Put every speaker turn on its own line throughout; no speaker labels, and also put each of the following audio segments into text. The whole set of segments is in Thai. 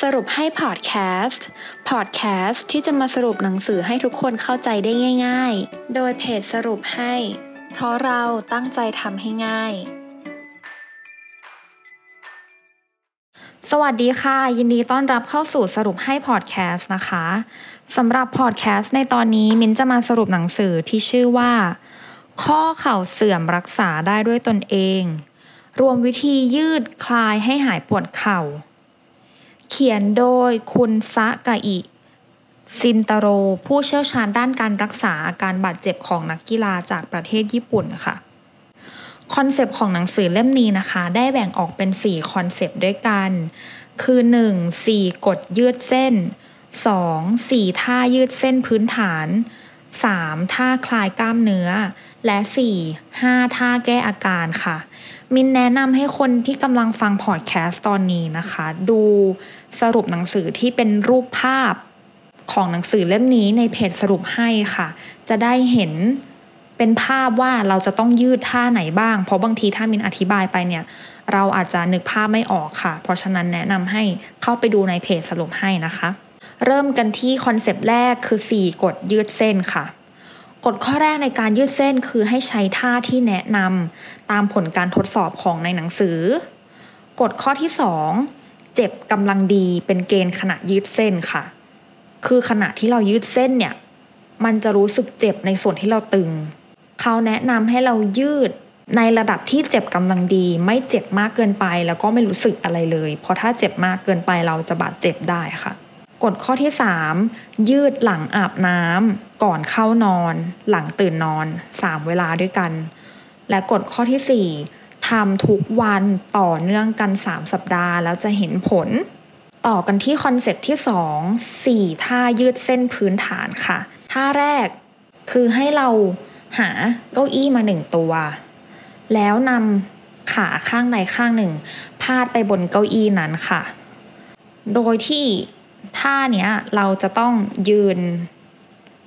สรุปให้พอดแคสต์ พอดแคสต์ที่จะมาสรุปหนังสือให้ทุกคนเข้าใจได้ง่าย ๆ โดยเพจสรุปให้ เพราะเราตั้งใจทำให้ง่าย สวัสดีค่ะ ยินดีต้อนรับเข้าสู่สรุปให้พอดแคสต์นะคะสำหรับพอดแคสต์ในตอนนี้มินจะมาสรุปหนังสือที่ชื่อว่า ข้อเข่าเสื่อมรักษาได้ด้วยตนเอง รวมวิธียืดคลายให้หายปวดเข่า เขียนโดยคุณซะกะอิ ซินตาโร ผู้เชี่ยวชาญด้านการรักษาอาการบาดเจ็บของนักกีฬาจากประเทศญี่ปุ่นค่ะ concept ของหนังสือเล่มนี้นะคะ ได้แบ่งออกเป็น 4 concept ด้วยกัน คือ 1. 4 กฎยืดเส้น 2. 4 ท่ายืดเส้นพื้นฐาน 3. ท่าคลายกล้ามเนื้อ และ 4. 5 ท่าแก้อาการค่ะ มินแนะนำให้คนที่กำลังฟังพอดแคสต์ตอนนี้นะคะ ดูสรุปหนังสือที่เป็นรูปภาพของหนังสือเล่มนี้ในเพจสรุปให้ค่ะ จะได้เห็นเป็นภาพว่าเราจะต้องยืดท่าไหนบ้าง เพราะบางทีถ้ามินอธิบายไปเนี่ย เราอาจจะนึกภาพไม่ออกค่ะ เพราะฉะนั้นแนะนำให้เข้าไปดูในเพจสรุปให้นะคะ เริ่มกันที่ concept แรกคือ 4กฎยืดเส้นค่ะ กฎข้อแรกในการยืดเส้นคือให้ใช้ท่าที่แนะนำตามผลการทดสอบของในหนังสือ กฎข้อที่ 2 เจ็บกำลังดีเป็นเกณฑ์ขณะยืดเส้นค่ะ คือขณะที่เรายืดเส้นเนี่ย มันจะรู้สึกเจ็บในส่วนที่เราตึง เขาแนะนำให้เรายืดในระดับที่เจ็บกำลังดีไม่เจ็บมากเกินไป แล้วก็ไม่รู้สึกอะไรเลย เพราะถ้าเจ็บมากเกินไปเราจะบาดเจ็บได้ค่ะ กฎข้อที่ 3 ยืดหลังอาบน้ำก่อนเข้านอน หลังตื่นนอน 3 เวลาด้วยกัน และกฎข้อที่ 4ทำทุกวันต่อเนื่องกัน 3 สัปดาห์ แล้วจะเห็นผล ต่อกันที่คอนเซปต์ที่ 2 4 ท่ายืดเส้นพื้นฐานค่ะ ท่าแรกคือให้เราหาเก้าอี้มาหนึ่งตัว แล้วนำขาข้างใดข้างหนึ่ง พาดไปบนเก้าอี้นั้นค่ะ โดยที่ ท่าเนี้ยเราจะต้องยืน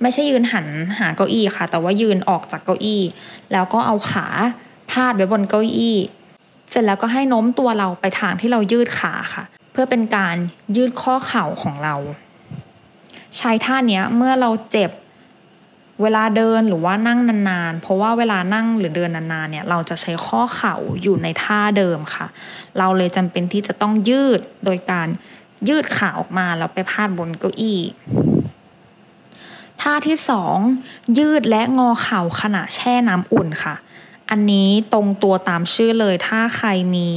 ไม่ใช่ยืนหันหาเก้าอี้ค่ะ แต่ว่ายืนออกจากเก้าอี้ แล้วก็เอาขาพาดไว้บนเก้าอี้ เสร็จแล้วก็ให้โน้มตัวเราไปทางที่เรายืดขาค่ะ เพื่อเป็นการยืดข้อเข่าของเรา ใช้ท่าเนี้ยเมื่อเราเจ็บเวลาเดินหรือว่านั่งนานๆ เพราะว่าเวลานั่งหรือเดินนานๆเนี่ยเราจะใช้ข้อเข่าอยู่ในท่าเดิมค่ะ เราเลยจำเป็นที่จะต้องยืดโดยการ ยืดขาออกมาแล้วไปพาดบนเก้าอี้ท่าที่สองยืดและงอเข่าขณะแช่น้ำอุ่นค่ะ อันนี้ตรงตัวตามชื่อเลยถ้าใครมี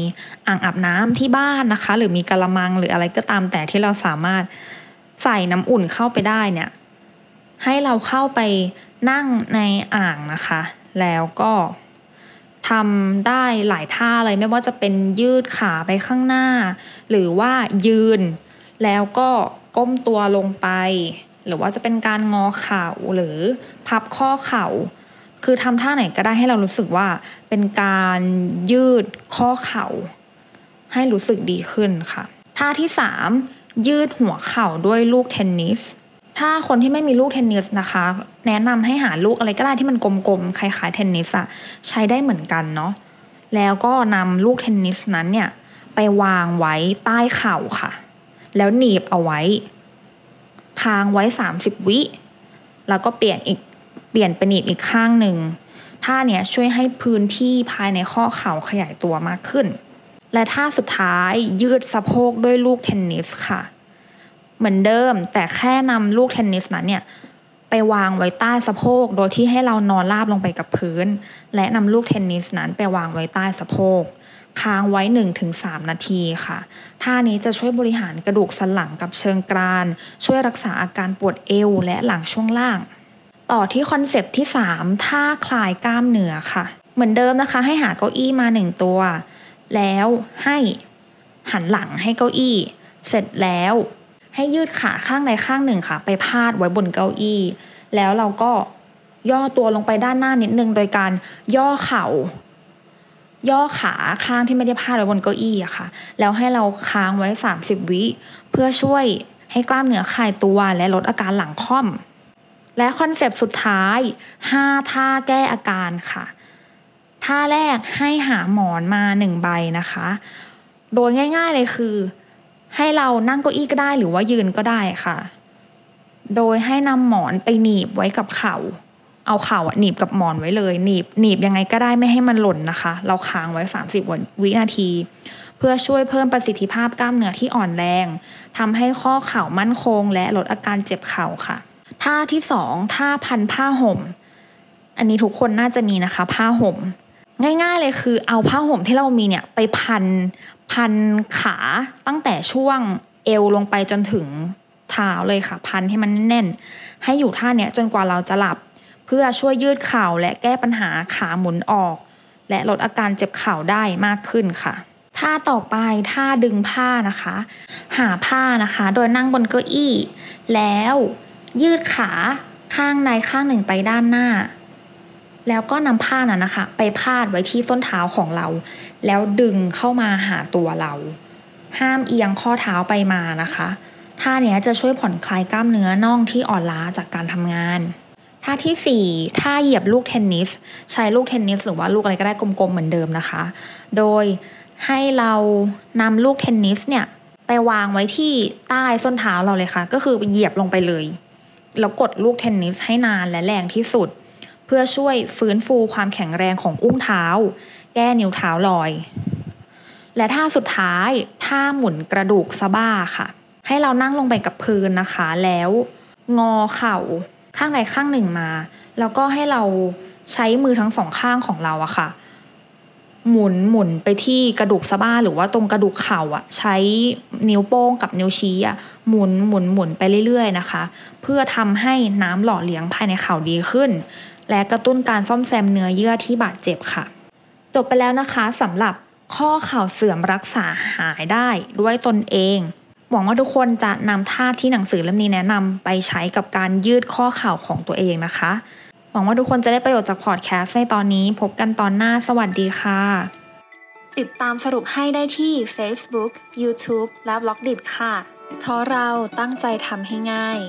อ่างอาบน้ำที่บ้านนะคะ หรือมีกระมังหรืออะไรก็ตามแต่ที่เราสามารถใส่น้ำอุ่นเข้าไปได้เนี่ย ให้เราเข้าไปนั่งในอ่างนะคะ แล้วก็ ทำได้หลายท่าเลยไม่ว่าจะเป็นยืดขาไปข้างหน้า หรือว่ายืน แล้วก็ก้มตัวลงไป หรือว่าจะเป็นการงอเข่าหรือพับข้อเข่า คือทำท่าไหนก็ได้ให้เรารู้สึกว่าเป็นการยืดข้อเข่า ให้รู้สึกดีขึ้นค่ะ ท่าที่ 3 ยืดหัวเข่าด้วยลูกเทนนิส ถ้าคนที่ไม่มีลูกเทนนิสนะคะ แนะนำให้หาลูกอะไรก็ได้ที่มันกลมๆคล้ายๆเทนนิสอะใช้ได้เหมือนกันเนาะแล้วก็นำลูกเทนนิสนั้นเนี่ยไปวางไว้ใต้เข่าค่ะ แล้วหนีบเอาไว้ ค้างไว้ 30 วิ แล้วก็เปลี่ยนอีกเปลี่ยนเป็นหนีบอีกข้างหนึ่งท่าเนี้ยช่วยให้พื้นที่ภายในข้อเข่าขยายตัวมากขึ้น และท่าสุดท้ายยืดสะโพกด้วยลูกเทนนิสค่ะ เหมือนเดิม แต่แค่นำลูกเทนนิสนั้นเนี่ยไปวางไว้ใต้สะโพก โดยที่ให้เรานอนราบลงไปกับพื้น และนำลูกเทนนิสนั้นไปวางไว้ใต้สะโพก ค้างไว้ 1-3 นาทีค่ะ ท่านี้จะช่วยบริหารกระดูกสันหลังกับเชิงกราน ช่วยรักษาอาการปวดเอวและหลังช่วงล่าง ต่อที่คอนเซปต์ที่ 3 ท่าคลายกล้ามเนื้อค่ะ เหมือนเดิมนะคะ ให้หาเก้าอี้มา 1 ตัว แล้วให้หันหลังให้เก้าอี้ เสร็จแล้ว ให้ยืดขาข้างใดข้างหนึ่งค่ะ ไปพาดไว้บนเก้าอี้ แล้วเราก็ย่อตัวลงไปด้านหน้านิดนึงโดยการย่อเข่า ย่อขาข้างที่ไม่ได้พาดไว้บนเก้าอี้อะค่ะ แล้วให้เราค้างไว้ 30 วิเพื่อช่วยให้กล้ามเนื้อคลายตัวและลดอาการหลังค่อม และคอนเซปต์สุดท้าย 5 ท่าแก้อาการค่ะท่าแรกให้หาหมอนมาหนึ่งใบนะคะ โดยง่าย ๆเลยคือ ให้เรานั่งเก้าอี้ก็ได้หรือว่ายืนก็ได้ค่ะ โดยให้นำหมอนไปหนีบไว้กับเข่า เอาเข่าอะหนีบกับหมอนไว้เลย หนีบหนีบยังไงก็ได้ไม่ให้มันหล่นนะคะ เราค้างไว้ 30 วินาที เพื่อช่วยเพิ่มประสิทธิภาพกล้ามเนื้อที่อ่อนแรงทำให้ข้อเข่ามั่นคง และลดอาการเจ็บเข่าค่ะท่าที่สองท่าพันผ้าห่ม อันนี้ทุกคนน่าจะมีนะคะ ผ้าห่ม ง่าย ๆ เลยคือเอาผ้าห่มที่เรามีเนี่ยไปพันพันขาตั้งแต่ช่วงเอวลงไปจนถึงเท้าเลยค่ะ พันให้มันแน่น ให้อยู่ท่าเนี้ยจนกว่าเราจะหลับ เพื่อช่วยยืดเข่าและแก้ปัญหาขาหมุนออก และลดอาการเจ็บเข่าได้มากขึ้นค่ะท่าต่อไปท่าดึงผ้านะคะ หาผ้านะคะ โดยนั่งบนเก้าอี้ แล้วยืดขาข้างในข้างหนึ่งไปด้านหน้า แล้วก็นำผ้านั้นนะคะ ไปพาดไว้ที่ส้นเท้าของเรา แล้วดึงเข้ามาหาตัวเรา ห้ามเอียงข้อเท้าไปมานะคะท่านี้จะช่วยผ่อนคลายกล้ามเนื้อน่องที่อ่อนล้าจากการทำงานท่าที่4ท่าเหยียบลูกเทนนิส ใช้ลูกเทนนิสหรือว่าลูกอะไรก็ได้กลมๆเหมือนเดิมนะคะ โดยให้เรานำลูกเทนนิสเนี่ยไปวางไว้ที่ใต้ส้นเท้าเราเลยค่ะ ก็คือเหยียบลงไปเลย แล้วกดลูกเทนนิสให้นานและแรงที่สุด เพื่อช่วยฟื้นฟูความแข็งแรงของอุ้งเท้า แก้นิ้วเท้าลอย และท่าสุดท้ายท่าหมุนกระดูกสะบ้าค่ะ ให้เรานั่งลงไปกับพื้นนะคะแล้ว งอเข่าข้างใดข้างหนึ่งมา แล้วก็ให้เราใช้มือทั้งสองข้างของเราอะค่ะ หมุนหมุนไปที่กระดูกสะบ้าหรือว่าตรงกระดูกเข่าอะใช้นิ้วโป้งกับนิ้วชี้อะหมุนหมุนหมุนไปเรื่อยๆนะคะ เพื่อทำให้น้ำหล่อเลี้ยงภายในเข่าดีขึ้น และกระตุ้นการซ่อมแซมเนื้อเยื่อที่บาดเจ็บค่ะ จบไปแล้วนะคะสำหรับข้อเข่าเสื่อมรักษาหายได้ด้วยตนเอง หวังว่าทุกคนจะนำท่าที่หนังสือเล่มนี้แนะนำไปใช้กับการยืดข้อเข่าของตัวเองนะคะ หวังว่าทุกคนจะได้ประโยชน์จากพอดแคสต์ในตอนนี้ พบกันตอนหน้าสวัสดีค่ะ ติดตามสรุปให้ได้ที่ Facebook, YouTube และ b ล็อกดิค่ะ เพราะเราตั้งใจทำให้ง่าย